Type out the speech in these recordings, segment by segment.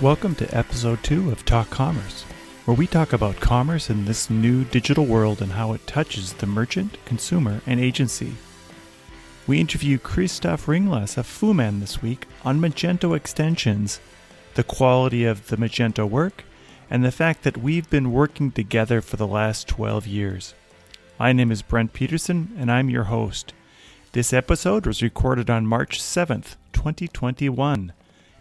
Welcome to episode 2 of Talk Commerce, where we talk about commerce in this new digital world and how it touches the merchant, consumer, and agency. We interview Kristof Ringleff of Fooman this week on Magento extensions, the quality of the Magento work, and the fact that we've been working together for the last 12 years. My name is Brent Peterson, and I'm your host. This episode was recorded on March 7th, 2021.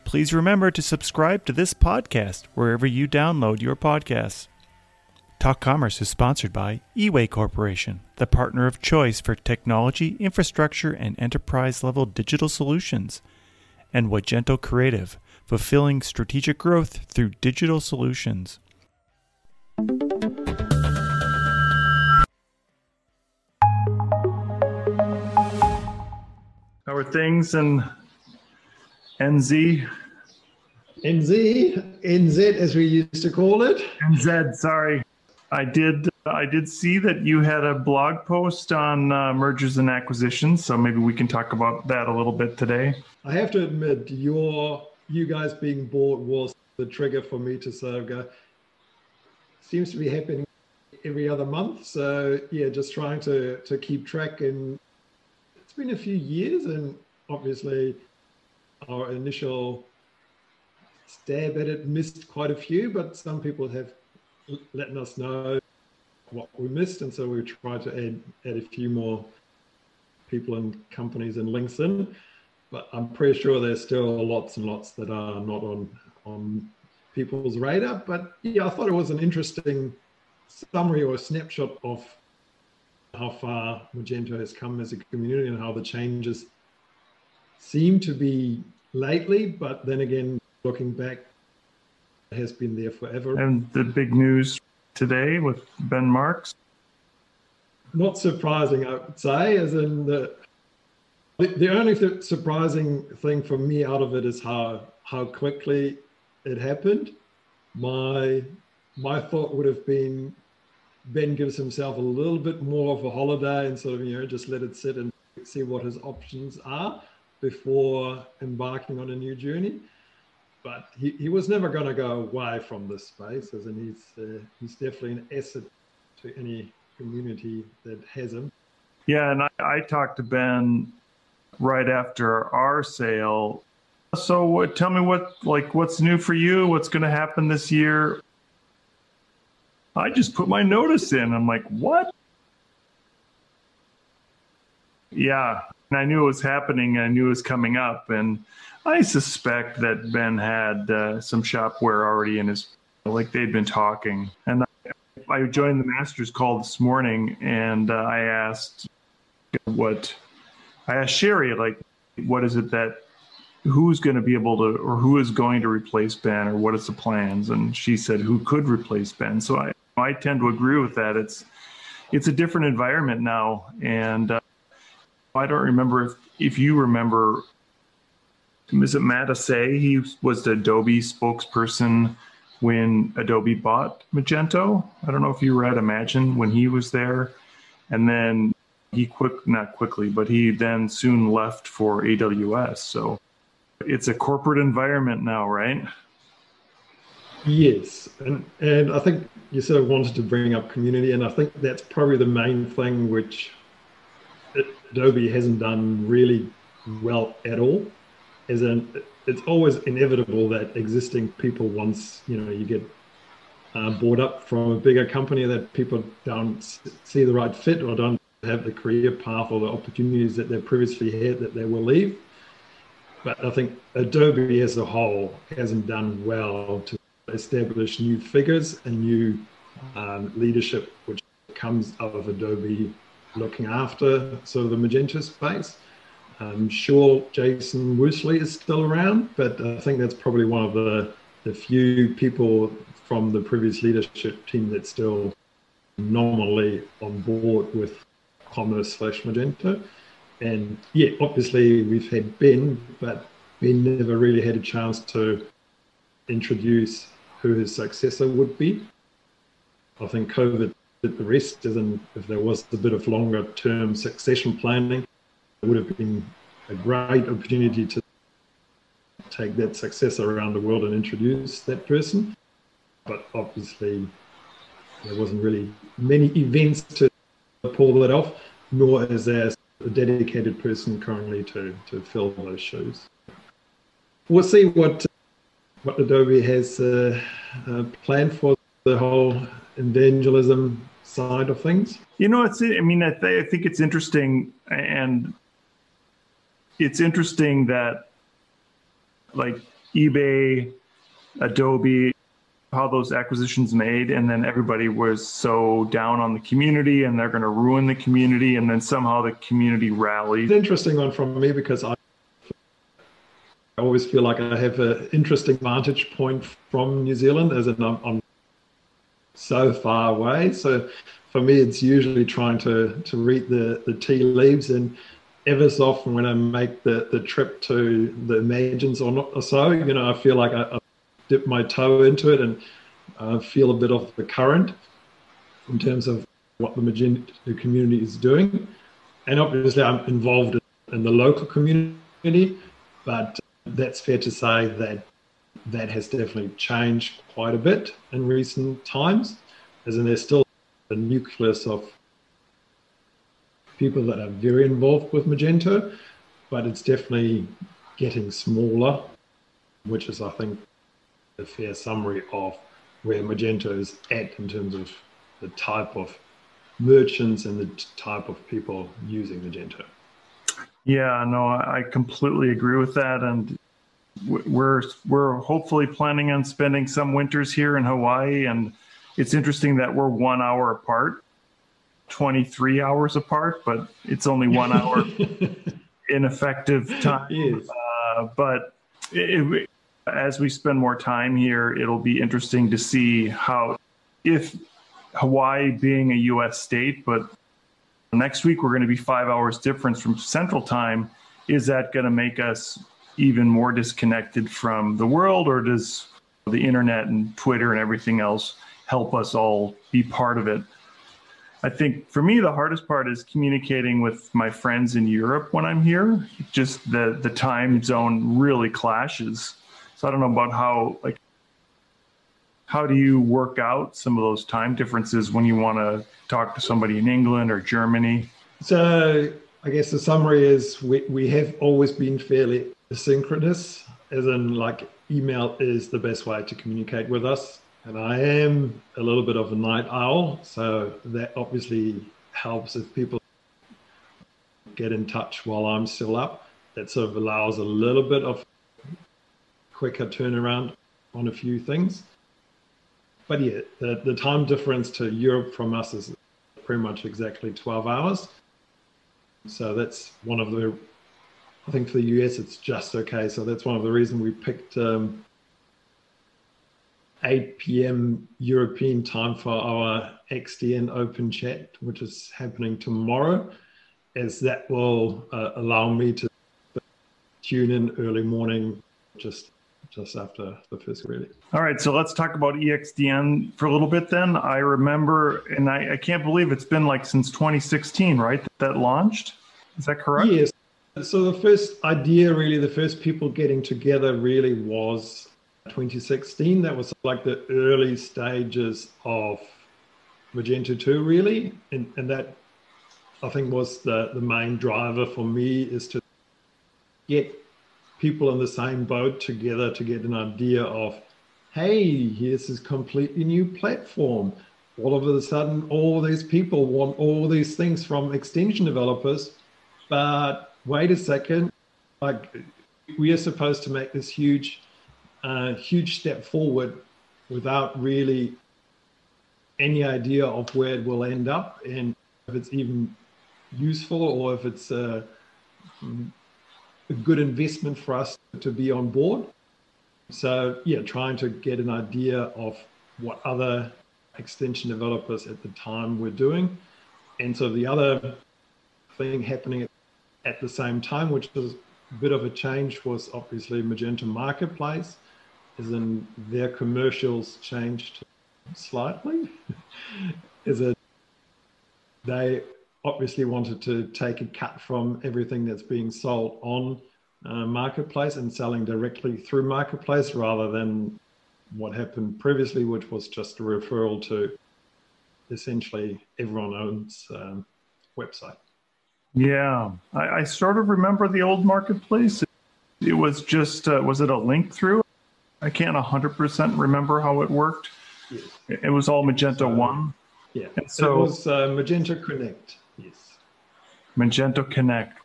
Please remember to subscribe to this podcast wherever you download your podcasts. Talk Commerce is sponsored by eWay Corporation, the partner of choice for technology, infrastructure, and enterprise level digital solutions, and Wagento Creative, fulfilling strategic growth through digital solutions. How are things in NZ? NZ, NZ as we used to call it. NZ, sorry. I did. I did see that you had a blog post on uh, mergers and acquisitions, so maybe we can talk about that a little bit today. I have to admit, your you guys being bought was the trigger for me to sort of go. Seems to be happening every other month, so yeah, just trying to to keep track. And it's been a few years, and obviously, our initial stab at it missed quite a few, but some people have letting us know what we missed, and so we tried to add add a few more people and companies and links in. But I'm pretty sure there's still lots and lots that are not on on people's radar. But yeah, I thought it was an interesting summary or snapshot of how far Magento has come as a community and how the changes seem to be lately. But then again, looking back, has been there forever. And the big news today with Ben Marks? Not surprising, I would say, as in the the only th- surprising thing for me out of it is how how quickly it happened. My my thought would have been Ben gives himself a little bit more of a holiday and sort of you know just let it sit and see what his options are before embarking on a new journey but he, he was never going to go away from this space, as in he's uh, he's definitely an asset to any community that has him. Yeah, and I, I talked to Ben right after our sale. So, what, tell me what like what's new for you? What's going to happen this year? I just put my notice in. I'm like, what? Yeah, and I knew it was happening. I knew it was coming up, and I suspect that Ben had uh, some shopware already in his, like they'd been talking. And I, I joined the master's call this morning, and uh, I asked what, I asked Sherry, like, what is it that, who's going to be able to, or who is going to replace Ben, or what is the plans? And she said, who could replace Ben? So I, I tend to agree with that. It's, it's a different environment now, and uh, I don't remember if, if you remember is it Matt Asay? He was the Adobe spokesperson when Adobe bought Magento. I don't know if you read Imagine when he was there. And then he quick, not quickly, but he then soon left for AWS. So it's a corporate environment now, right? Yes. And, and I think you sort of wanted to bring up community. And I think that's probably the main thing which Adobe hasn't done really well at all is an it's always inevitable that existing people once you know you get uh, bought up from a bigger company that people don't see the right fit or don't have the career path or the opportunities that they previously had that they will leave. But I think Adobe as a whole hasn't done well to establish new figures and new um, leadership, which comes out of Adobe looking after sort of the Magento space. I'm sure Jason Woosley is still around, but I think that's probably one of the, the few people from the previous leadership team that's still nominally on board with Commerce slash Magento. And yeah, obviously we've had Ben, but Ben never really had a chance to introduce who his successor would be. I think COVID the rest, in if there was a bit of longer term succession planning, it would have been a great opportunity to take that success around the world and introduce that person. But obviously, there wasn't really many events to pull that off, nor is there a dedicated person currently to, to fill those shoes. We'll see what what Adobe has uh, uh, planned for the whole evangelism side of things. You know, it's. I mean, I, th- I think it's interesting, and it's interesting that like eBay, Adobe, how those acquisitions made and then everybody was so down on the community and they're going to ruin the community and then somehow the community rallied it's an interesting one from me because i I always feel like I have an interesting vantage point from New Zealand, as in I'm, I'm, so far away. So for me, it's usually trying to to read the the tea leaves, and ever so often when I make the the trip to the Imagines or not or so, you know, I feel like I, I dip my toe into it and feel a bit of the current in terms of what the Magento community is doing. And obviously, I'm involved in the local community, but that's fair to say that that has definitely changed quite a bit in recent times, as in there's still a nucleus of people that are very involved with Magento, but it's definitely getting smaller, which is, I think, a fair summary of where Magento is at in terms of the type of merchants and the type of people using Magento. Yeah, no, I completely agree with that, and we're we're hopefully planning on spending some winters here in Hawaii, and it's interesting that we're one hour apart, twenty three hours apart, but it's only one hour in effective time. Uh, but it, as we spend more time here, it'll be interesting to see how, if Hawaii being a U.S. state, but next week we're going to be five hours difference from Central Time. Is that going to make us even more disconnected from the world, or does the internet and Twitter and everything else help us all be part of it? I think for me, the hardest part is communicating with my friends in Europe when I'm here. Just the, the time zone really clashes. So I don't know about how like how do you work out some of those time differences when you want to talk to somebody in England or Germany? So I guess the summary is we, we have always been fairly asynchronous, as in like email is the best way to communicate with us. And I am a little bit of a night owl, so that obviously helps if people get in touch while I'm still up. That sort of allows a little bit of quicker turnaround on a few things. But yeah, the, the time difference to Europe from us is pretty much exactly 12 hours. So that's one of the, I think for the US, it's just okay. So that's one of the reasons we picked um, 8 p.m. European time for our ExtDN open chat, which is happening tomorrow, as that will uh, allow me to tune in early morning just just after the first release. All right, so let's talk about ExtDN for a little bit then. I remember, and I, I can't believe it's been like since 2016, right? That, that launched. Is that correct? Yes. So the first idea, really, the first people getting together really was 2016. That was like the early stages of Magento 2, really. And, and that I think was the, the main driver for me is to get people in the same boat together to get an idea of, hey, here's this completely new platform. All of a sudden, all these people want all these things from extension developers. But wait a second, like we are supposed to make this huge, uh, huge step forward without really any idea of where it will end up and if it's even useful or if it's uh, a good investment for us to be on board. So, yeah, trying to get an idea of what other extension developers at the time were doing. And so the other thing happening at the same time, which was a bit of a change, was obviously Magento Marketplace, as in their commercials changed slightly. is it they obviously wanted to take a cut from everything that's being sold on uh, marketplace and selling directly through marketplace rather than what happened previously, which was just a referral to essentially everyone owns um, website. Yeah, I, I, sort of remember the old marketplace. It, it was just uh, was it a link through? I can't hundred percent remember how it worked. Yes. It, it was all Magento so, One. Yeah, and so it was uh, Magento Connect. Yes, Magento Connect.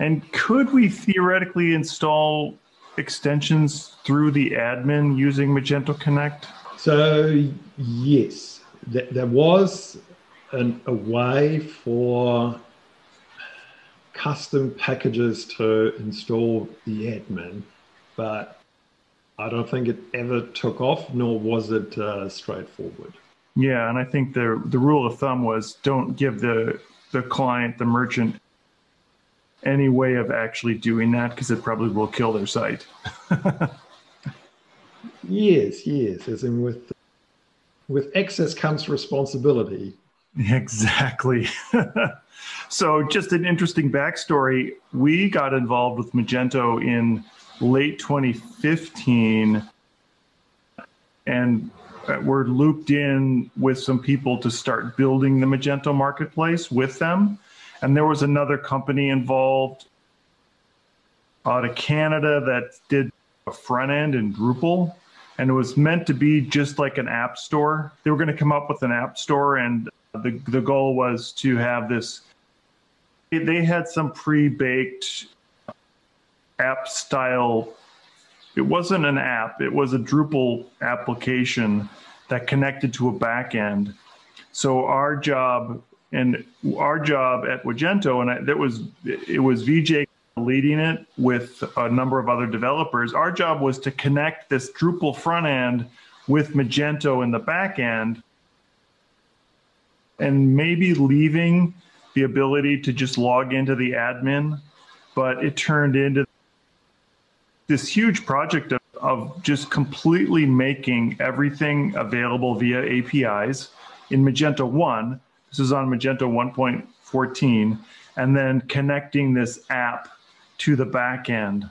And could we theoretically install extensions through the admin using Magento Connect? So yes, there was an, a way for custom packages to install the admin, but I don't think it ever took off, nor was it uh, straightforward. Yeah, and I think the the rule of thumb was don't give the the client, the merchant, any way of actually doing that because it probably will kill their site. yes, yes, as in with with access comes responsibility. Exactly. so, just an interesting backstory. We got involved with Magento in late 2015, and uh, we're looped in with some people to start building the Magento marketplace with them. And there was another company involved out of Canada that did a front end in Drupal. And it was meant to be just like an app store. They were going to come up with an app store, and the, the goal was to have this. They had some pre baked app style. It wasn't an app, it was a Drupal application that connected to a backend. So our job and our job at Magento, and I, that was it was VJ leading it with a number of other developers. Our job was to connect this Drupal front end with Magento in the back end, and maybe leaving the ability to just log into the admin. But it turned into this huge project of, of just completely making everything available via APIs in Magento 1 this is on Magento 1.14, and then connecting this app to the back end.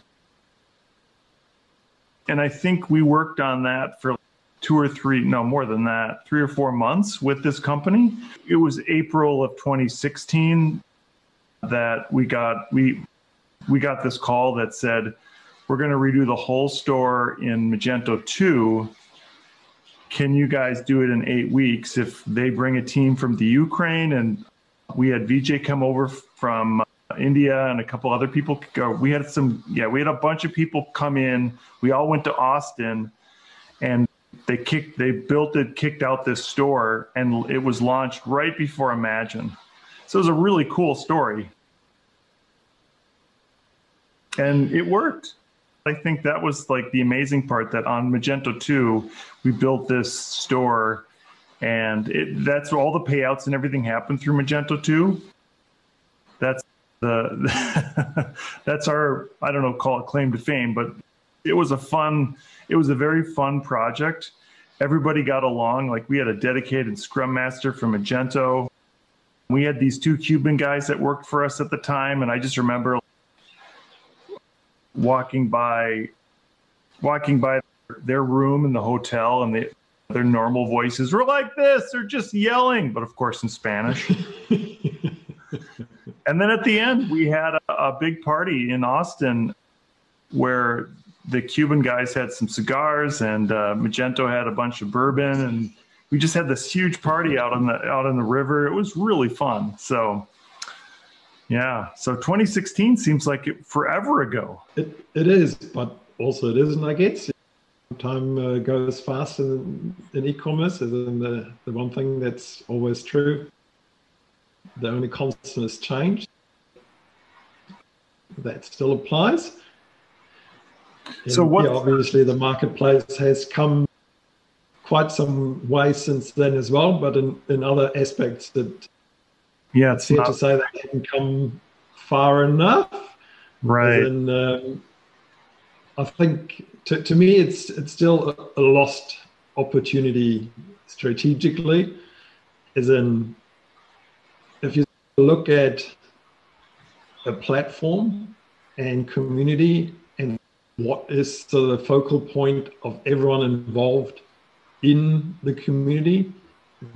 And I think we worked on that for two or three, no, more than that, three or four months with this company. It was April of 2016 that we got we we got this call that said we're going to redo the whole store in Magento 2 can you guys do it in eight weeks? If they bring a team from the Ukraine and we had VJ come over from uh, India and a couple other people we had some, yeah, we had a bunch of people come in. We all went to Austin and they kicked, they built it, kicked out this store and it was launched right before Imagine. So it was a really cool story. And it worked. I think that was like the amazing part that on Magento 2, we built this store and it, that's all the payouts and everything happened through Magento 2. That's the that's our I don't know call it claim to fame, but it was a fun it was a very fun project. Everybody got along. Like we had a dedicated Scrum Master from Magento. We had these two Cuban guys that worked for us at the time, and I just remember walking by walking by their room in the hotel and they, their normal voices were like this they're just yelling but of course in spanish and then at the end we had a, a, big party in austin where the cuban guys had some cigars and uh, magento had a bunch of bourbon and we just had this huge party out on the out on the river it was really fun so yeah. So 2016 seems like it forever ago. It, it is, but also it isn't, I guess. Time uh, goes fast in, in e-commerce, is the, the one thing that's always true. The only constant is change. That still applies. And, so what? Yeah, obviously, the marketplace has come quite some way since then as well, but in, in other aspects that yeah, it's fair not... to say they haven't come far enough. Right. And um, I think to, to me, it's it's still a, lost opportunity strategically. As in, if you look at a platform and community what is the focal point of everyone involved in the community.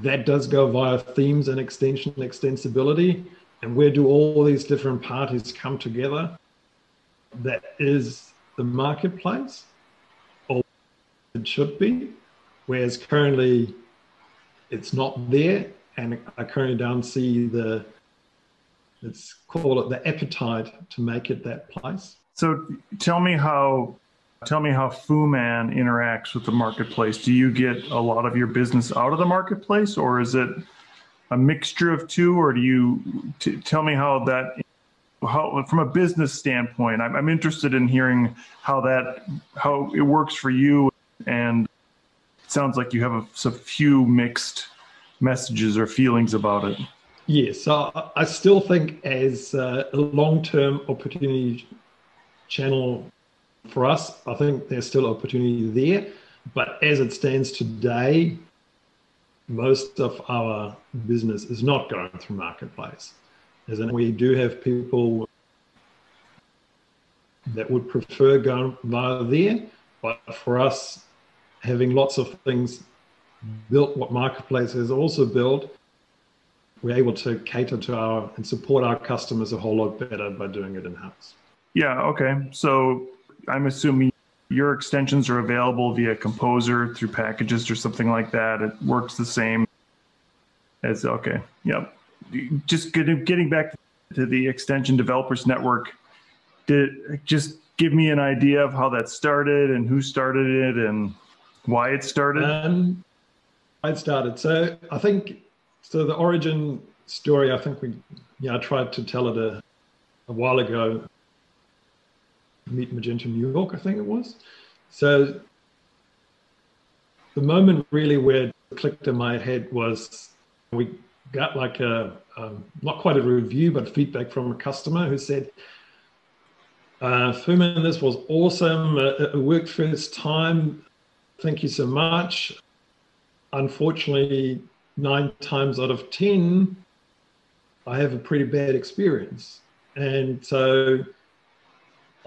That does go via themes and extension extensibility. And where do all these different parties come together? That is the marketplace, or it should be. Whereas currently it's not there, and I currently don't see the let's call it the appetite to make it that place. So tell me how tell me how Fooman interacts with the marketplace. Do you get a lot of your business out of the marketplace, or is it a mixture of two, or do you t- tell me how that how from a business standpoint? I'm, I'm interested in hearing how that how it works for you, and it sounds like you have a, a few mixed messages or feelings about it. Yes, I still think as a long-term opportunity channel for us, I think there's still opportunity there. But as it stands today, most of our business is not going through marketplace. As in, we do have people that would prefer going via there, but for us, having lots of things built, what marketplace has also built, we're able to cater to our and support our customers a whole lot better by doing it in house. Yeah. Okay. So I'm assuming your extensions are available via Composer through packages or something like that. It works the same as okay. Yep. Just getting back to the extension developers network. Did just give me an idea of how that started and who started it and why it started. Um, I started. So I think so. The origin story. I think we yeah. I tried to tell it a, a while ago Meet Magento New York, I think it was. So the moment really where it clicked in my head was we got like a um, not quite a review, but feedback from a customer who said, uh, Fooman, this was awesome. Uh, it worked first time. Thank you so much. Unfortunately, nine times out of 10, I have a pretty bad experience. And so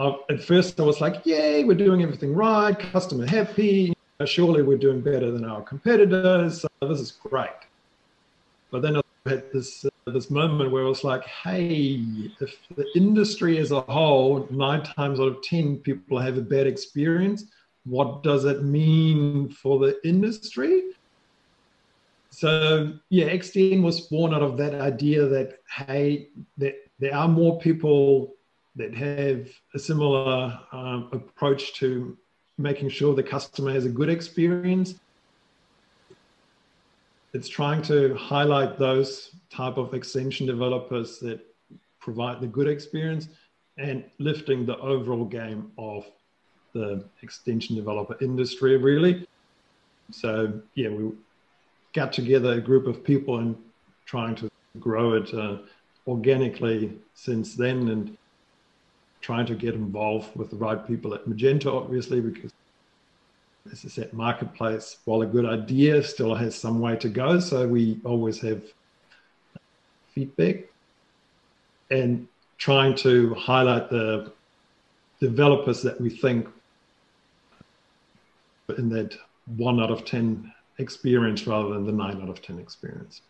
at first I was like, yay, we're doing everything right, customer happy, surely we're doing better than our competitors. Uh, this is great. But then I had this uh, this moment where I was like, hey, if the industry as a whole, nine times out of ten, people have a bad experience, what does it mean for the industry? So yeah, ExtDN was born out of that idea that hey, that there are more people that have a similar um, approach to making sure the customer has a good experience. It's trying to highlight those type of extension developers that provide the good experience and lifting the overall game of the extension developer industry really. So yeah, we got together a group of people and trying to grow it uh, organically since then and trying to get involved with the right people at Magento, obviously, because as I said, marketplace, while a good idea, still has some way to go. So we always have feedback and trying to highlight the developers that we think in that one out of 10 experience rather than the nine out of 10 experience.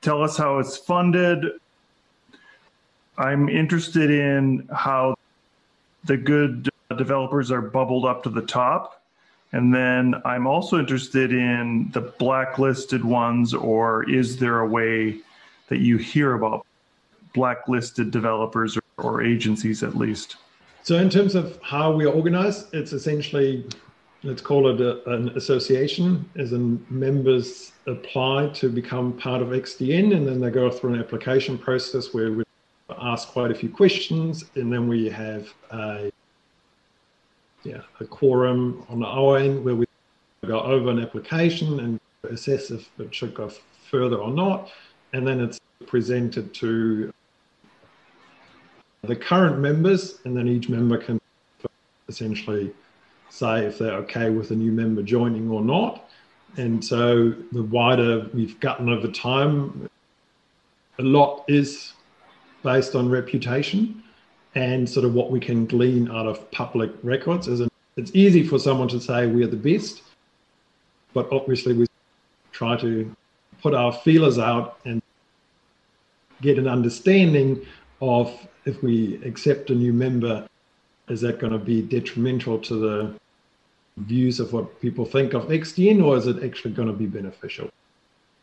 Tell us how it's funded. I'm interested in how the good uh, developers are bubbled up to the top. And then I'm also interested in the blacklisted ones, or is there a way that you hear about blacklisted developers or, or agencies at least? So, in terms of how we are organized, it's essentially let's call it a, an association, as in members apply to become part of ExtDN, and then they go through an application process where we ask quite a few questions, and then we have a yeah a quorum on our end where we go over an application and assess if it should go further or not, and then it's presented to the current members, and then each member can essentially say if they're okay with a new member joining or not. And so the wider we've gotten over time, a lot is based on reputation. and sort of what we can glean out of public records. As Is it's easy for someone to say we're the best, but obviously we try to put our feelers out and get an understanding of if we accept a new member, is that going to be detrimental to the views of what people think of ExtDN, or is it actually going to be beneficial?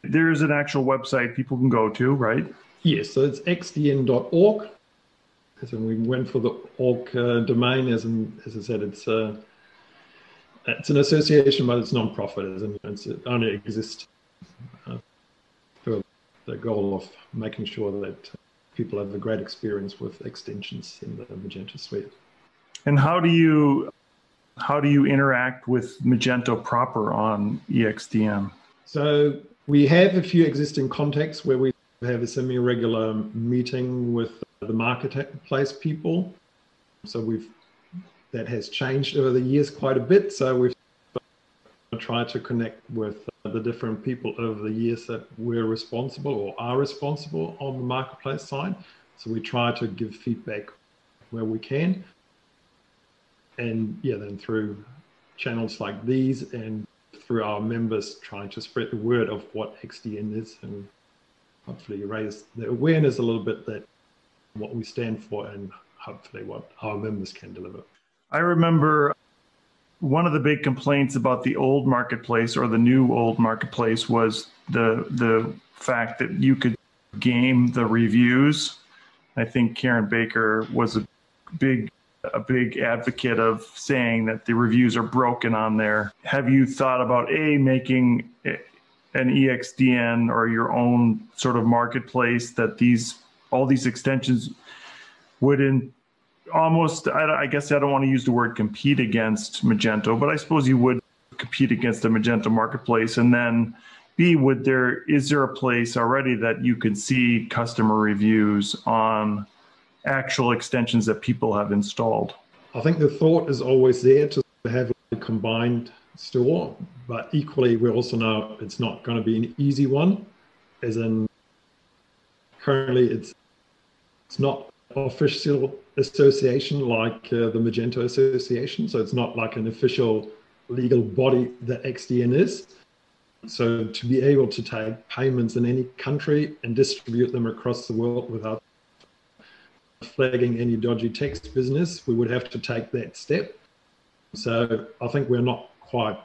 There is an actual website people can go to, right? Yes, so it's extdn.org. As in we went for the org uh, domain, as in, as I said, it's uh, it's an association, but it's non-profit, as in it only exists uh, for the goal of making sure that people have a great experience with extensions in the Magento suite. And how do you how do you interact with Magento proper on ExtDN? So we have a few existing contacts where we have a semi-regular meeting with the marketplace people. So we've that has changed over the years quite a bit. So we've tried to connect with the different people over the years that we're responsible or are responsible on the marketplace side. So we try to give feedback where we can and yeah, then through channels like these and through our members trying to spread the word of what ExtDN is and hopefully raise the awareness a little bit that what we stand for and hopefully what our members can deliver. I remember one of the big complaints about the old marketplace or the new old marketplace was the the fact that you could game the reviews. I think Karen Baker was a big a big advocate of saying that the reviews are broken on there. Have you thought about a making an ExtDN or your own sort of marketplace that these all these extensions would in almost I, I guess I don't want to use the word compete against Magento, but I suppose you would compete against the Magento marketplace and then B, would there is there a place already that you can see customer reviews on actual extensions that people have installed? I think the thought is always there to have a combined store, but equally, we also know it's not going to be an easy one, as in currently it's it's not official association like uh, the Magento Association, so it's not like an official legal body that ExtDN is. So to be able to take payments in any country and distribute them across the world without flagging any dodgy text business, we would have to take that step. So I think we're not quite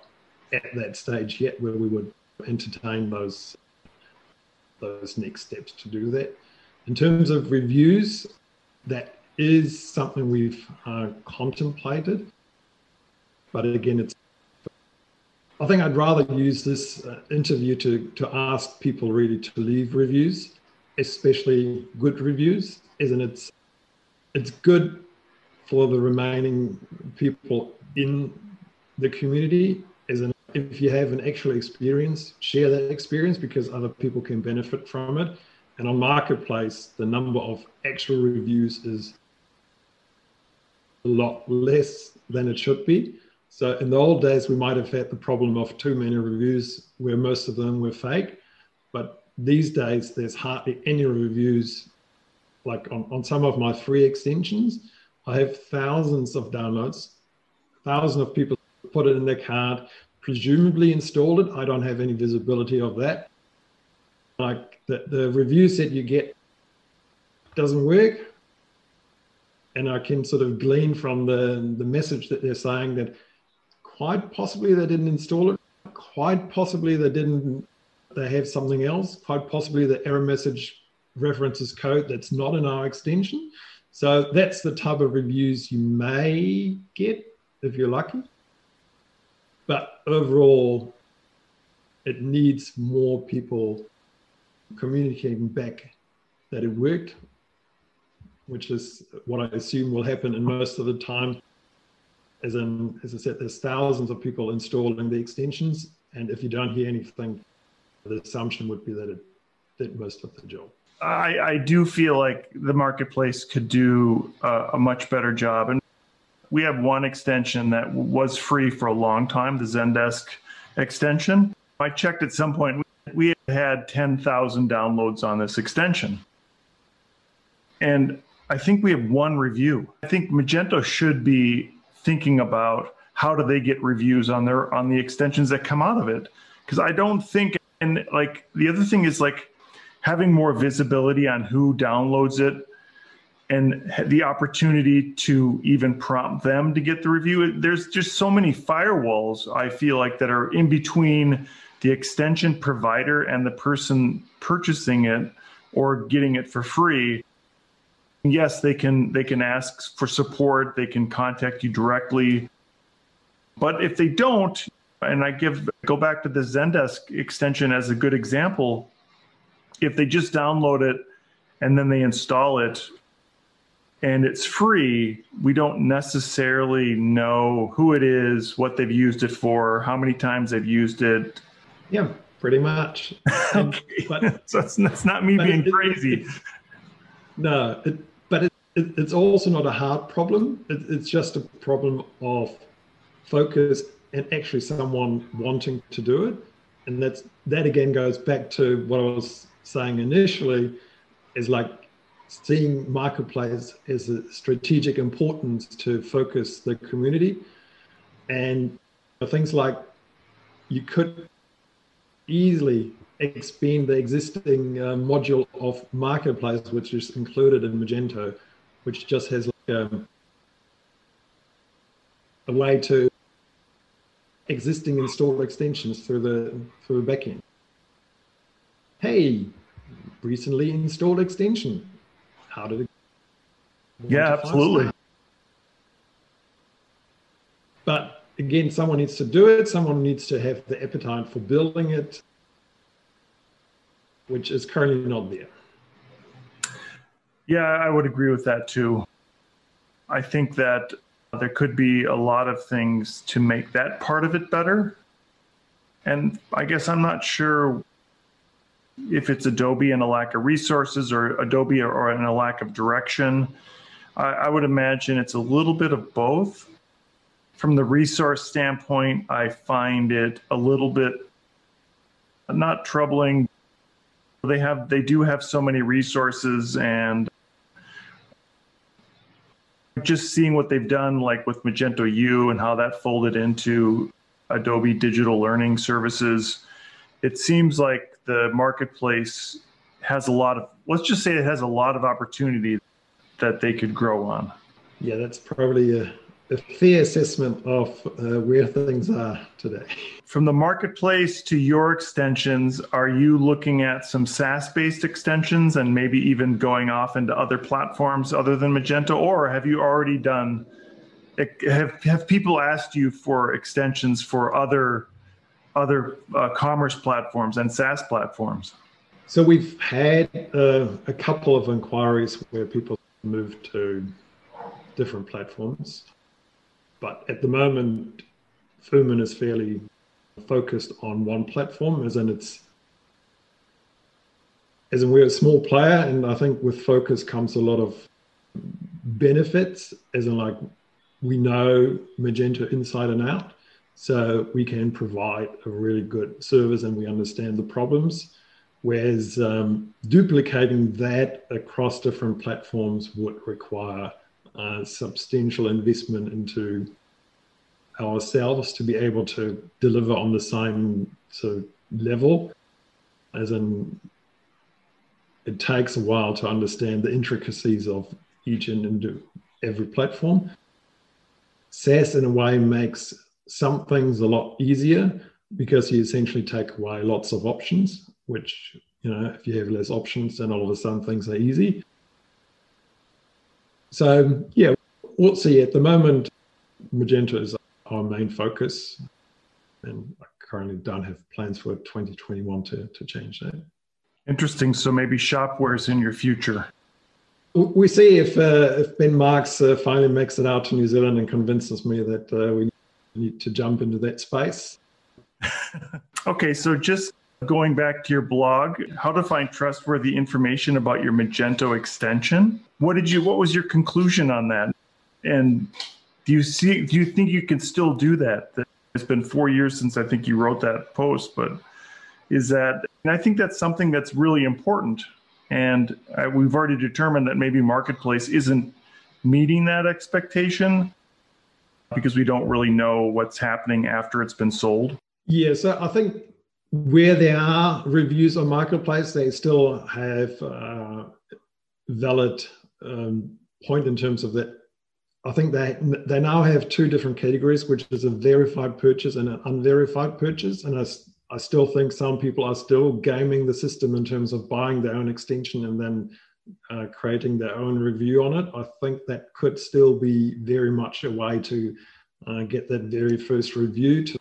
at that stage yet where we would entertain those those next steps to do that. In terms of reviews, that is something we've uh, contemplated, but again, it's. I think I'd rather use this uh, interview to to ask people really to leave reviews, especially good reviews, as in it's it's good for the remaining people in the community is an if you have an actual experience share that experience because other people can benefit from it. And on marketplace the number of actual reviews is a lot less than it should be. So in the old days we might have had the problem of too many reviews where most of them were fake. But these days there's hardly any reviews. Like on, on some of my free extensions, I have thousands of downloads, thousands of people put it in their card, presumably installed it. I don't have any visibility of that. Like the, the reviews that you get doesn't work. And I can sort of glean from the, the message that they're saying that quite possibly they didn't install it, quite possibly they didn't, they have something else, quite possibly the error message references code that's not in our extension. So that's the type of reviews you may get if you're lucky. But overall, it needs more people communicating back that it worked, which is what I assume will happen And most of the time. As in, as I said, there's thousands of people installing the extensions, and if you don't hear anything, the assumption would be that it did most of the job. I, I do feel like the marketplace could do a, a much better job. And we have one extension that was free for a long time, the Zendesk extension. I checked at some point, we had 10,000 downloads on this extension. And I think we have one review. I think Magento should be thinking about how do they get reviews on their on the extensions that come out of it because I don't think and like the other thing is like having more visibility on who downloads it and the opportunity to even prompt them to get the review. There's just so many firewalls i feel like that are in between the extension provider and the person purchasing it or getting it for free. Yes they can they can ask for support they can contact you directly. But if they don't and i give go back to the zendesk extension as a good example if they just download it and then they install it and it's free we don't necessarily know who it is what they've used it for how many times they've used it yeah pretty much okay. but so it's, it's not me being it, crazy no it, but it, it, it's also not a hard problem. It, it's just a problem of focus and actually someone wanting to do it. And that's that again goes back to what I was saying initially, is like seeing marketplace as a strategic importance to focus the community. And things like you could easily expand the existing uh, module of marketplace, which is included in Magento, which just has like um, a way to existing installed extensions through the through the backend. Hey, recently installed extension. How did it? Yeah, absolutely. But again, someone needs to do it. Someone needs to have the appetite for building it which is currently not there. Yeah, I would agree with that too. I think that there could be a lot of things to make that part of it better. And I guess I'm not sure if it's Adobe and a lack of resources or Adobe or, and a lack of direction. I, I would imagine it's a little bit of both. From the resource standpoint, I find it a little bit not troubling, they have they do have so many resources and just seeing what they've done like with magento u and how that folded into adobe digital learning services it seems like the marketplace has a lot of let's just say it has a lot of opportunity that they could grow on yeah that's probably a a fair assessment of uh, where things are today. From the marketplace to your extensions, are you looking at some SaaS based extensions and maybe even going off into other platforms other than Magento? Or have you already done, have, have people asked you for extensions for other, other uh, commerce platforms and SaaS platforms? So we've had uh, a couple of inquiries where people moved to different platforms. But at the moment, Fooman is fairly focused on one platform, as in it's as in we're a small player, and I think with focus comes a lot of benefits, as in like we know Magento inside and out, so we can provide a really good service and we understand the problems. Whereas um, duplicating that across different platforms would require uh, substantial investment into ourselves to be able to deliver on the same sort of level, as in it takes a while to understand the intricacies of each and every platform. SaaS, in a way, makes some things a lot easier because you essentially take away lots of options, which, you know, if you have less options, then all of a sudden things are easy. So yeah, we'll see. At the moment, Magento is our main focus, and I currently don't have plans for 2021 to, to change that. Interesting. So maybe Shopware is in your future. We see if uh, if Ben Marks uh, finally makes it out to New Zealand and convinces me that uh, we need to jump into that space. okay, so just going back to your blog, how to find trustworthy information about your Magento extension. What did you? What was your conclusion on that? And do you see? Do you think you can still do that? It's been four years since I think you wrote that post, but is that? And I think that's something that's really important. And uh, we've already determined that maybe Marketplace isn't meeting that expectation because we don't really know what's happening after it's been sold. Yeah, so I think where there are reviews on Marketplace, they still have uh, valid um, point in terms of that. I think they they now have two different categories, which is a verified purchase and an unverified purchase. And I, I still think some people are still gaming the system in terms of buying their own extension and then uh, creating their own review on it. I think that could still be very much a way to uh, get that very first review. To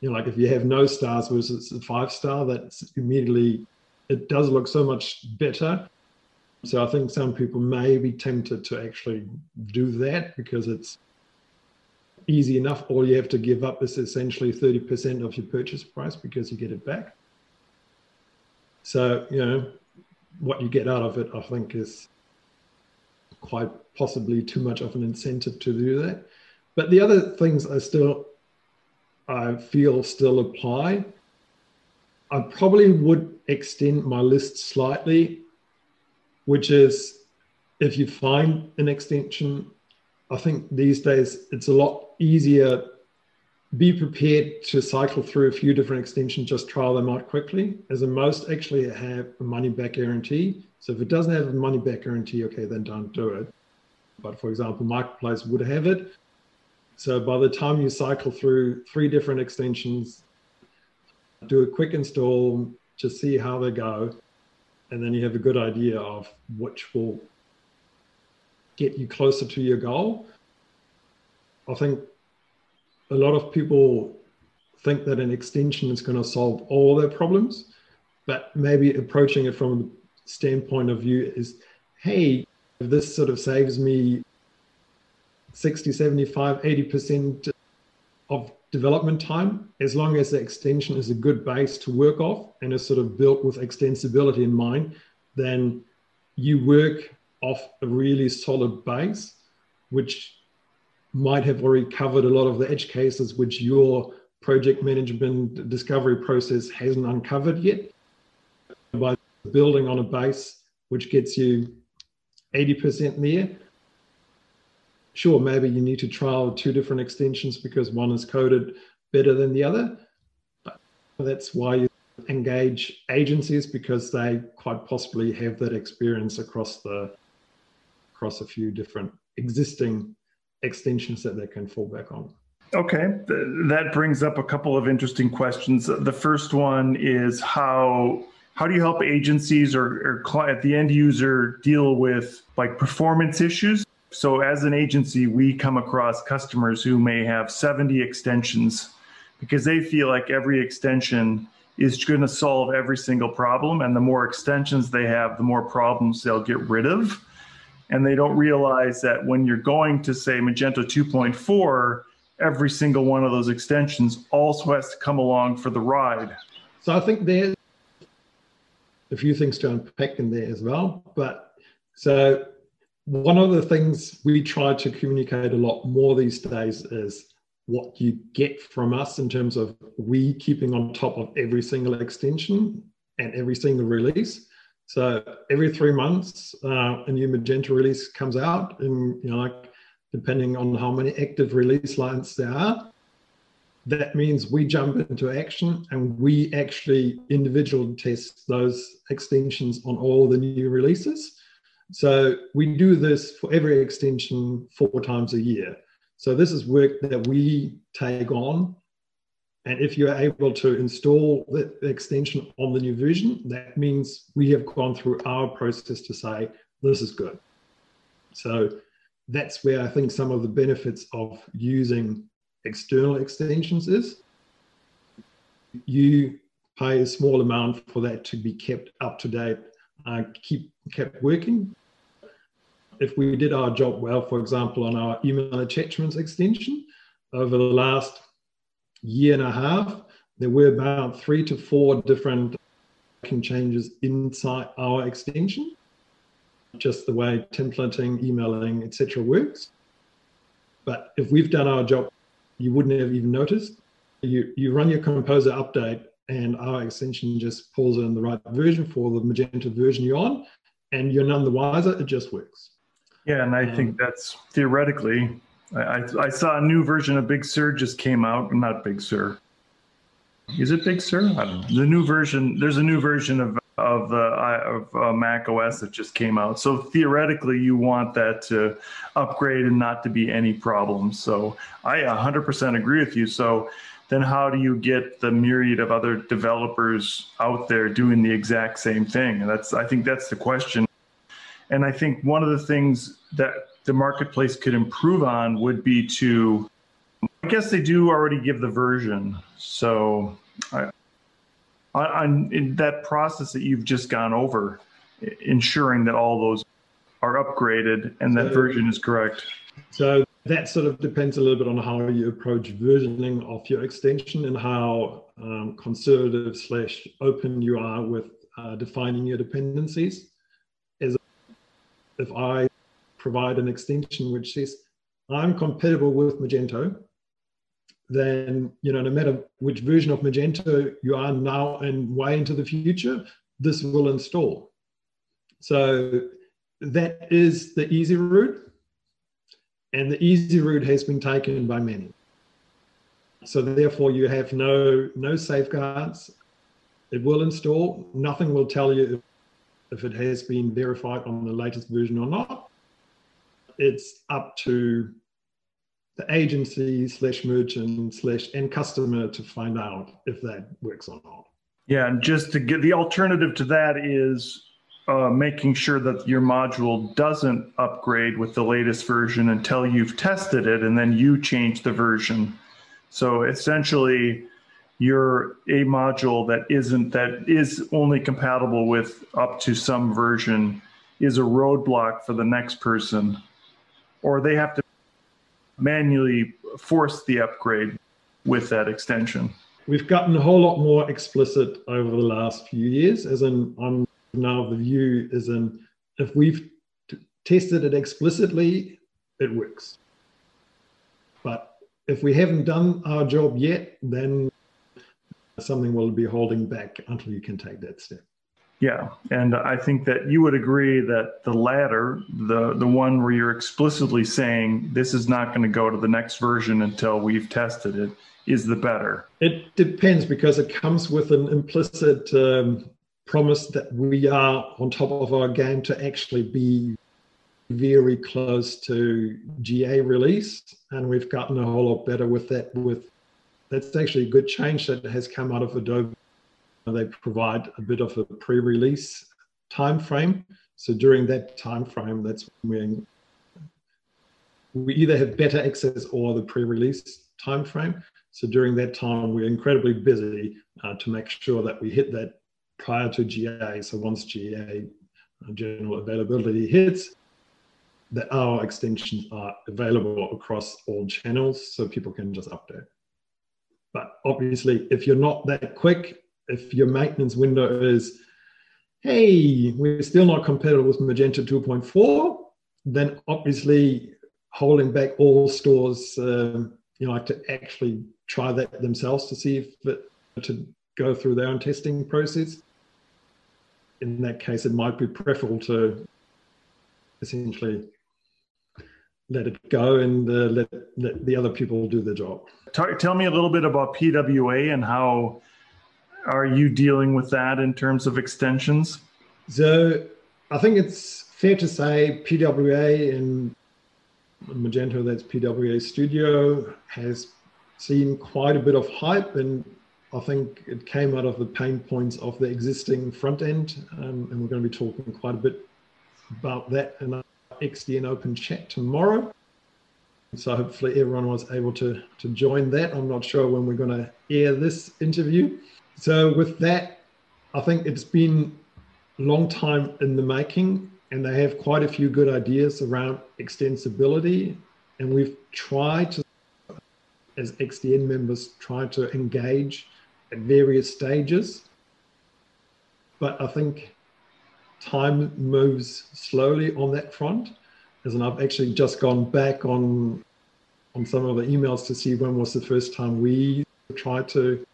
you know, like if you have no stars versus a five star, that's immediately it does look so much better. So I think some people may be tempted to actually do that because it's easy enough. All you have to give up is essentially 30% of your purchase price because you get it back. So, you know, what you get out of it, I think, is quite possibly too much of an incentive to do that. But the other things I still, I feel still apply. I probably would extend my list slightly, which is if you find an extension, I think these days it's a lot easier be prepared to cycle through a few different extensions, just trial them out quickly. As most actually have a money back guarantee. So if it doesn't have a money back guarantee, okay, then don't do it. But for example, Marketplace would have it. So by the time you cycle through three different extensions, do a quick install, just see how they go, and then you have a good idea of which will get you closer to your goal. I think a lot of people think that an extension is going to solve all their problems, but maybe approaching it from a standpoint of view is, hey, if this sort of saves me 60, 75, 80% of development time, as long as the extension is a good base to work off and is sort of built with extensibility in mind, then you work off a really solid base, which might have already covered a lot of the edge cases which your project management discovery process hasn't uncovered yet. By building on a base which gets you 80% there, sure, maybe you need to trial two different extensions because one is coded better than the other. But that's why you engage agencies because they quite possibly have that experience across the across a few different existing extensions that they can fall back on. Okay, that brings up a couple of interesting questions. The first one is how how do you help agencies or, or at the end user deal with like performance issues? So as an agency, we come across customers who may have 70 extensions because they feel like every extension is going to solve every single problem and the more extensions they have, the more problems they'll get rid of and they don't realize that when you're going to say Magento 2.4, every single one of those extensions also has to come along for the ride. So I think there's a few things to unpack in there as well. But so one of the things we try to communicate a lot more these days is what you get from us in terms of we keeping on top of every single extension and every single release. So every three months, uh, a new Magento release comes out, and you know, like depending on how many active release lines there are, that means we jump into action and we actually individual test those extensions on all the new releases. So we do this for every extension four times a year. So this is work that we take on and if you're able to install the extension on the new version, that means we have gone through our process to say, this is good. So that's where I think some of the benefits of using external extensions is. You pay a small amount for that to be kept up to date, uh, keep kept working. If we did our job well, for example, on our email attachments extension, over the last year and a half, there were about three to four different changes inside our extension, just the way templating, emailing, etc. works. But if we've done our job, you wouldn't have even noticed. You, you run your composer update and our extension just pulls in the right version for the Magento version you're on, and you're none the wiser. It just works. Yeah, and I um, think that's theoretically. I, I, saw a new version of Big Sur just came out. Not Big Sur. Is it Big Sur? The new version. There's a new version of of the of uh, Mac OS that just came out. So theoretically, you want that to upgrade and not to be any problems. So I 100% agree with you. So then how do you get the myriad of other developers out there doing the exact same thing? And that's I think that's the question. And I think one of the things that the marketplace could improve on would be to I guess they do already give the version. So I, on, in that process that you've just gone over, ensuring that all those are upgraded and that so, version is correct. So that sort of depends a little bit on how you approach versioning of your extension and how um, conservative slash open you are with uh, defining your dependencies. As if I provide an extension which says I'm compatible with Magento, then you know no matter which version of Magento you are now and way into the future, this will install. So that is the easy route and the easy route has been taken by many. So therefore you have no, no safeguards. It will install. Nothing will tell you if, it has been verified on the latest version or not. It's up to the agency slash merchant slash end customer to find out if that works or not. Yeah, and just to get the alternative to that is uh, making sure that your module doesn't upgrade with the latest version until you've tested it and then you change the version. So essentially, you're a module that isn't that is only compatible with up to some version is a roadblock for the next person, or they have to manually force the upgrade with that extension. We've gotten a whole lot more explicit over the last few years, as in I'm now the view is in if we've t- tested it explicitly, it works. But if we haven't done our job yet, then something will be holding back until you can take that step. Yeah, and I think that you would agree that the latter, the the one where you're explicitly saying this is not going to go to the next version until we've tested it, is the better. It depends because it comes with an implicit um, promise that we are on top of our game to actually be very close to GA release, and we've gotten a whole lot better with that. With that's actually a good change that has come out of Adobe. They provide a bit of a pre-release time frame. So during that time frame, that's when we either have better access or the pre-release time frame. So during that time, we're incredibly busy uh, to make sure that we hit that prior to GA. So once GA uh, general availability hits, that our extensions are available across all channels so people can just update. But obviously, if you're not that quick, if your maintenance window is, hey, we're still not compatible with Magento 2.4, then obviously holding back all stores, uh, you know, to actually try that themselves to see if it, to go through their own testing process in that case, it might be preferable to essentially let it go and uh, let, let the other people do the job. Talk, tell me a little bit about PWA and how are you dealing with that in terms of extensions? So I think it's fair to say PWA in Magento, that's PWA Studio, has seen quite a bit of hype and I think it came out of the pain points of the existing front end, um, and we're going to be talking quite a bit about that in our ExtDN Open chat tomorrow. So hopefully everyone was able to, to join that. I'm not sure when we're going to air this interview. So with that, I think it's been a long time in the making, and they have quite a few good ideas around extensibility. And we've tried to, as ExtDN members, try to engage at various stages. But I think time moves slowly on that front. As and I've actually just gone back on on some of the emails to see when was the first time we tried to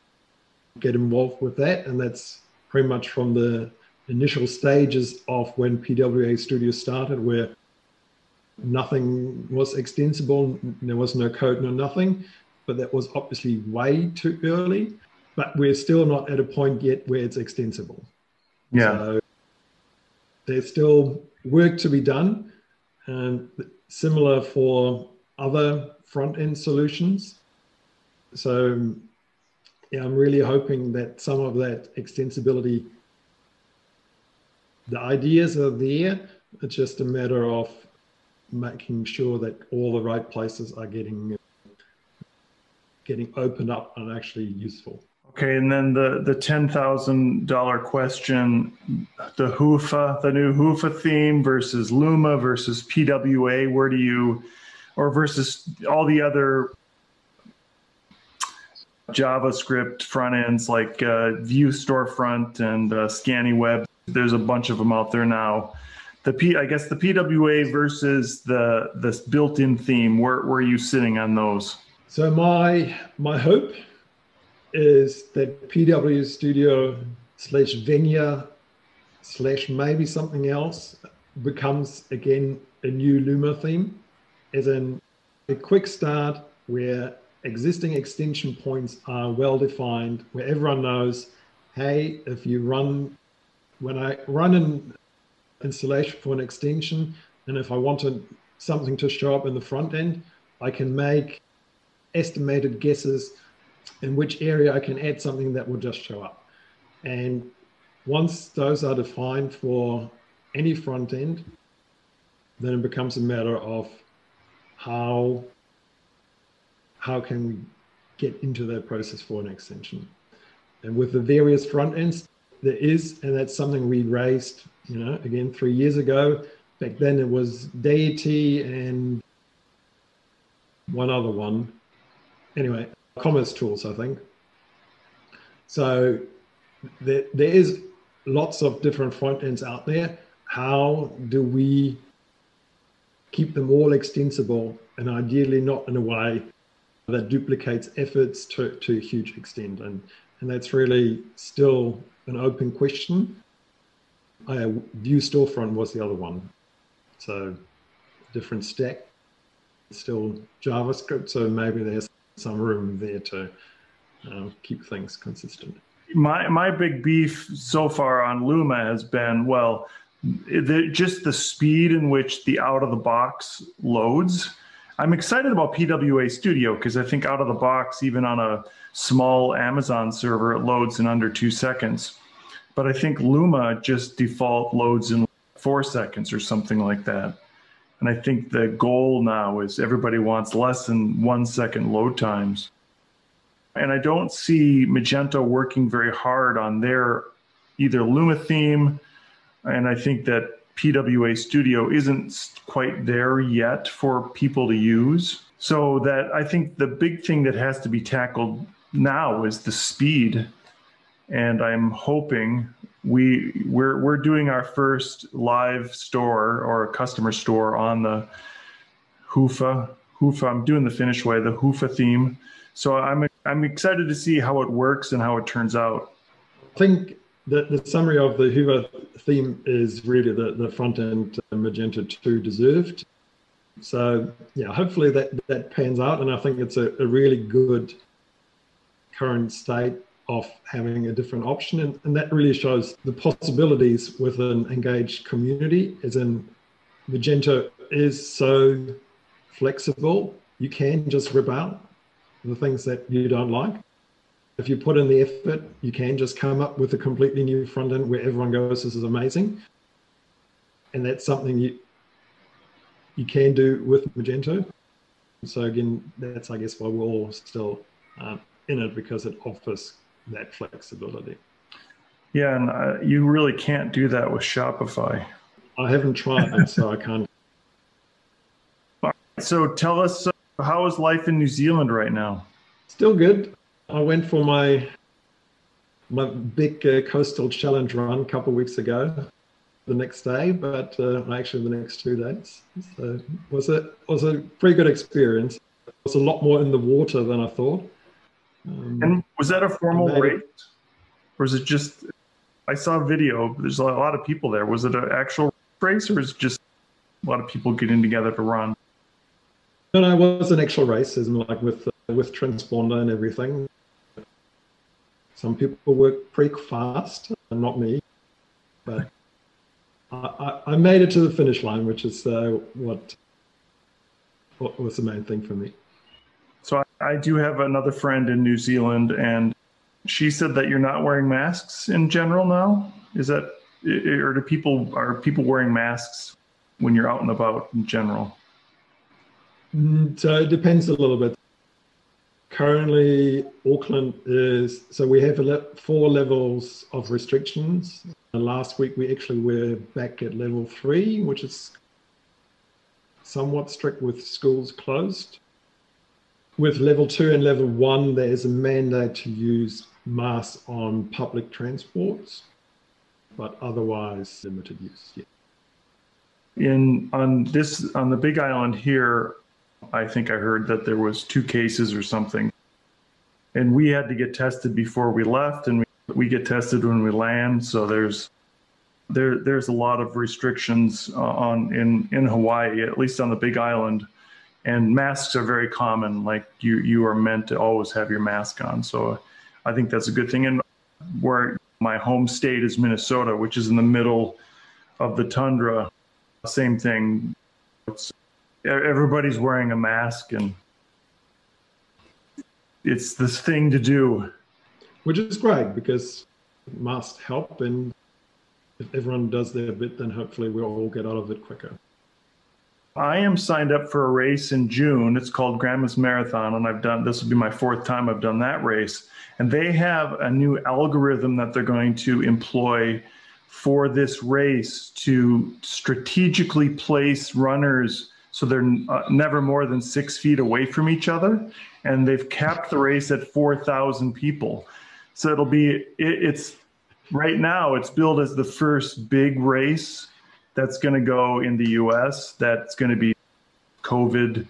get involved with that. And that's pretty much from the initial stages of when PWA Studio started, where nothing was extensible, there was no code, no nothing. But that was obviously way too early. But we're still not at a point yet where it's extensible. Yeah. So there's still work to be done. And similar for other front end solutions. So, yeah, I'm really hoping that some of that extensibility, the ideas are there. It's just a matter of making sure that all the right places are getting getting opened up and actually useful. Okay, and then the the ten thousand dollar question: the Hyvä, the new Hyvä theme versus Luma versus PWA. Where do you, or versus all the other JavaScript front ends like uh, Vue Storefront and uh, ScandiPWA? There's a bunch of them out there now. The P, I guess the PWA versus the this built-in theme. Where where are you sitting on those? So my my hope is that PW Studio slash Venia slash maybe something else becomes again a new Luma theme, as in a quick start where existing extension points are well defined, where everyone knows, hey, if you run, when I run an installation for an extension, and if I wanted something to show up in the front end, I can make estimated guesses in which area I can add something that will just show up. And once those are defined for any front end, then it becomes a matter of how how can we get into that process for an extension. And with the various front ends, there is, and that's something we raised, you know, again three years ago. Back then it was Deity and one other one. Anyway, commerce tools, I think. So there, there is lots of different front ends out there. How do we keep them all extensible and ideally not in a way that duplicates efforts to, to a huge extent? And, and that's really still an open question. Uh, Vue Storefront was the other one. So different stack, still JavaScript. So maybe there's some room there to um, keep things consistent. My my big beef so far on Luma has been well, the, just the speed in which the out of the box loads. I'm excited about PWA Studio because I think out of the box, even on a small Amazon server, it loads in under two seconds. But I think Luma just default loads in four seconds or something like that. And I think the goal now is everybody wants less than one second load times. And I don't see Magento working very hard on their either Luma theme. And I think that PWA Studio isn't quite there yet for people to use. So that I think the big thing that has to be tackled now is the speed. And I'm hoping we we're we're doing our first live store or customer store on the Hyvä Hyvä. I'm doing the Finnish way, the Hyvä theme. So I'm I'm excited to see how it works and how it turns out. I think the, the summary of the Hyvä theme is really the, the front end uh, Magento 2 deserved. So yeah, hopefully that that pans out, and I think it's a, a really good current state of having a different option. And, and that really shows the possibilities with an engaged community, as in Magento is so flexible. You can just rip out the things that you don't like. If you put in the effort, you can just come up with a completely new front end where everyone goes, this is amazing. And that's something you you can do with Magento. So again, that's I guess why we're all still uh, in it because it offers that flexibility. Yeah, and uh, you really can't do that with Shopify. I haven't tried, so I can't. So tell us, uh, how is life in New Zealand right now? Still good. I went for my my big uh, coastal challenge run a couple of weeks ago. The next day, but uh, actually the next two days. So it was a was a pretty good experience. It was a lot more in the water than I thought Um, and was that a formal race, or is it just? I saw a video. There's a lot of people there. Was it an actual race, or is it just a lot of people getting together to run? No, no, it was an actual race, isn't like with uh, with transponder and everything. Some people work pretty fast, not me, but I, I, made it to the finish line, which is uh, what what was the main thing for me. So I, I do have another friend in New Zealand, and she said that you're not wearing masks in general now. Is that, or do people are people wearing masks when you're out and about in general? Mm, so it depends a little bit. Currently, Auckland is so we have four levels of restrictions. Last week we actually were back at level three, which is somewhat strict with schools closed. With level two and level one, there is a mandate to use masks on public transports, but otherwise limited use. Yeah. In on this on the Big Island here, I think I heard that there was two cases or something, and we had to get tested before we left, and we, we get tested when we land. So there's there there's a lot of restrictions uh, on in in Hawaii, at least on the Big Island, and masks are very common. Like you you are meant to always have your mask on. So I think that's a good thing. And where my home state is Minnesota, which is in the middle of the tundra, same thing. It's, everybody's wearing a mask and it's this thing to do. Which is great because masks help and if everyone does their bit, then hopefully we'll all get out of it quicker. I am signed up for a race in June. It's called Grandma's Marathon, and I've done this will be my fourth time I've done that race. And they have a new algorithm that they're going to employ for this race to strategically place runners so they're uh, never more than six feet away from each other. And they've capped the race at 4,000 people. So it'll be, it, it's right now it's billed as the first big race that's going to go in the US that's going to be COVID,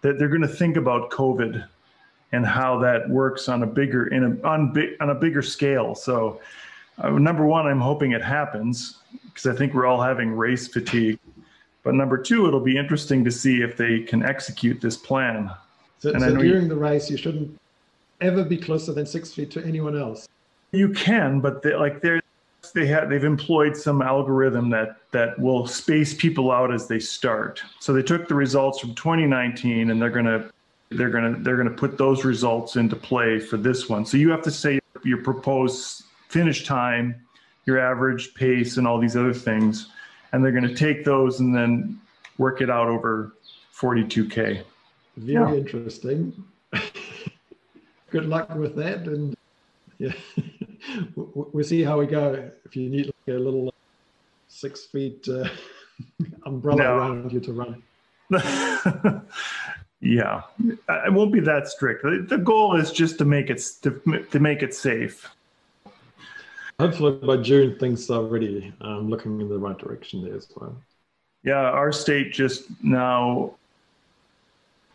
that they're going to think about COVID and how that works on a bigger in a on, big, on a bigger scale. So, uh, number one, I'm hoping it happens because I think we're all having race fatigue. But number two, it'll be interesting to see if they can execute this plan. So, so during you, the race, you shouldn't ever be closer than six feet to anyone else. You can, but they, like they're they have they've employed some algorithm that that will space people out as they start. So they took the results from 2019 and they're gonna they're gonna they're gonna put those results into play for this one. So you have to say your proposed finish time, your average pace, and all these other things, and they're gonna take those and then work it out over 42k. Very yeah. interesting. Good luck with that, and yeah. we'll see how we go. If you need like a little six feet uh, umbrella no. around you to run. yeah, it won't be that strict. The goal is just to make it to, to make it safe. Hopefully by June things are already um, looking in the right direction there as well. Yeah, our state just now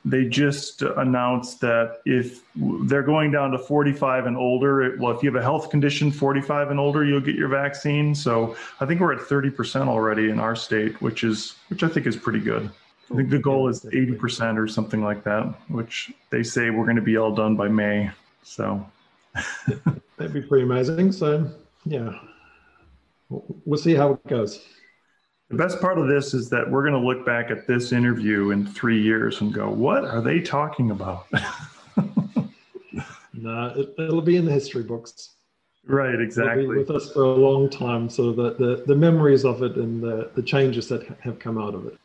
they just announced that if they're going down to 45 and older, well, if you have a health condition 45 and older, you'll get your vaccine. So I think we're at 30% already in our state, which is which I think is pretty good. I think the goal is 80% or something like that, which they say we're going to be all done by May. So that'd be pretty amazing. So yeah, we'll see how it goes. The best part of this is that we're going to look back at this interview in three years and go, what are they talking about? no, it, will be in the history books. Right, exactly. with us for a long time. So that the, the memories of it and the, the changes that have come out of it.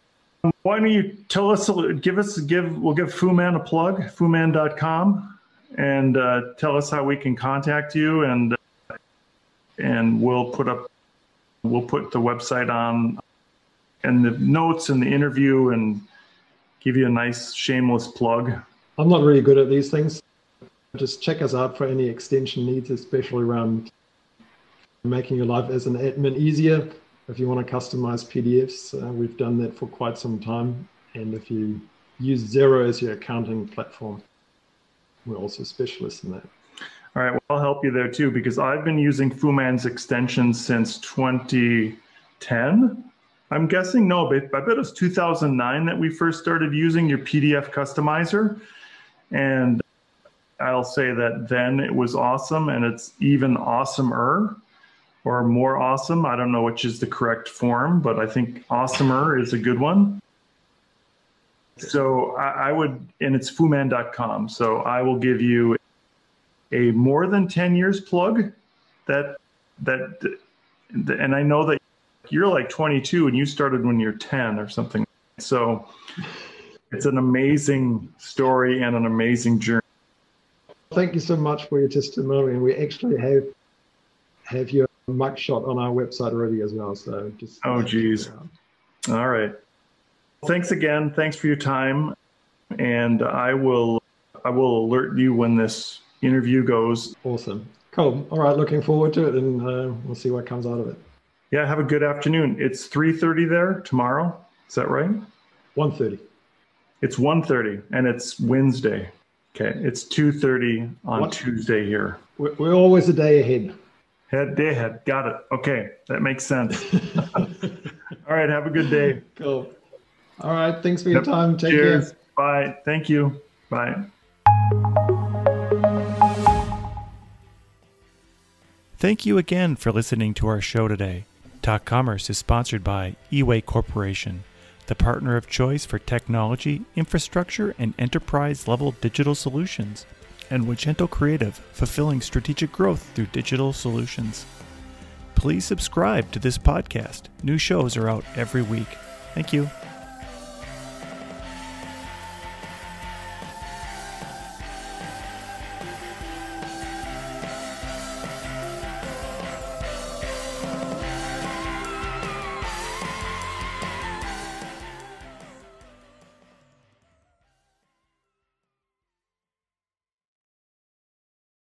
Why don't you tell us, give us, give, we'll give Fooman a plug, fooman.com, and uh, tell us how we can contact you and, and we'll put up, we'll put the website on and the notes and the interview and give you a nice shameless plug. I'm not really good at these things. Just check us out for any extension needs, especially around making your life as an admin easier. If you want to customize PDFs, uh, we've done that for quite some time. And if you use Xero as your accounting platform, we're also specialists in that. All right, well, I'll help you there too because I've been using Fooman's extension since 2010. I'm guessing no, but I bet it was 2009 that we first started using your PDF customizer. And I'll say that then it was awesome and it's even awesomer or more awesome. I don't know which is the correct form, but I think awesomer is a good one. So I, I would, and it's fooman.com. So I will give you a more than 10 years plug that, that, and I know that you're like 22 and you started when you're 10 or something. So it's an amazing story and an amazing journey. Thank you so much for your testimony. And we actually have have your mic shot on our website already as well. So just oh geez. All right. Thanks again. Thanks for your time. And I will I will alert you when this interview goes. Awesome. Cool. All right. Looking forward to it, and uh, we'll see what comes out of it. Yeah. Have a good afternoon. It's three thirty there tomorrow. Is that right? One thirty. It's 1.30 and it's Wednesday. Okay, it's 2.30 on what? Tuesday here. We're, we're always a day ahead. Head day ahead. Got it. Okay, that makes sense. All right, have a good day. Cool. All right, thanks for your time. Take Cheers. care. Bye. Thank you. Bye. Thank you again for listening to our show today. Talk Commerce is sponsored by eWay Corporation the partner of choice for technology, infrastructure, and enterprise level digital solutions, and Wagento Creative, fulfilling strategic growth through digital solutions. Please subscribe to this podcast. New shows are out every week. Thank you.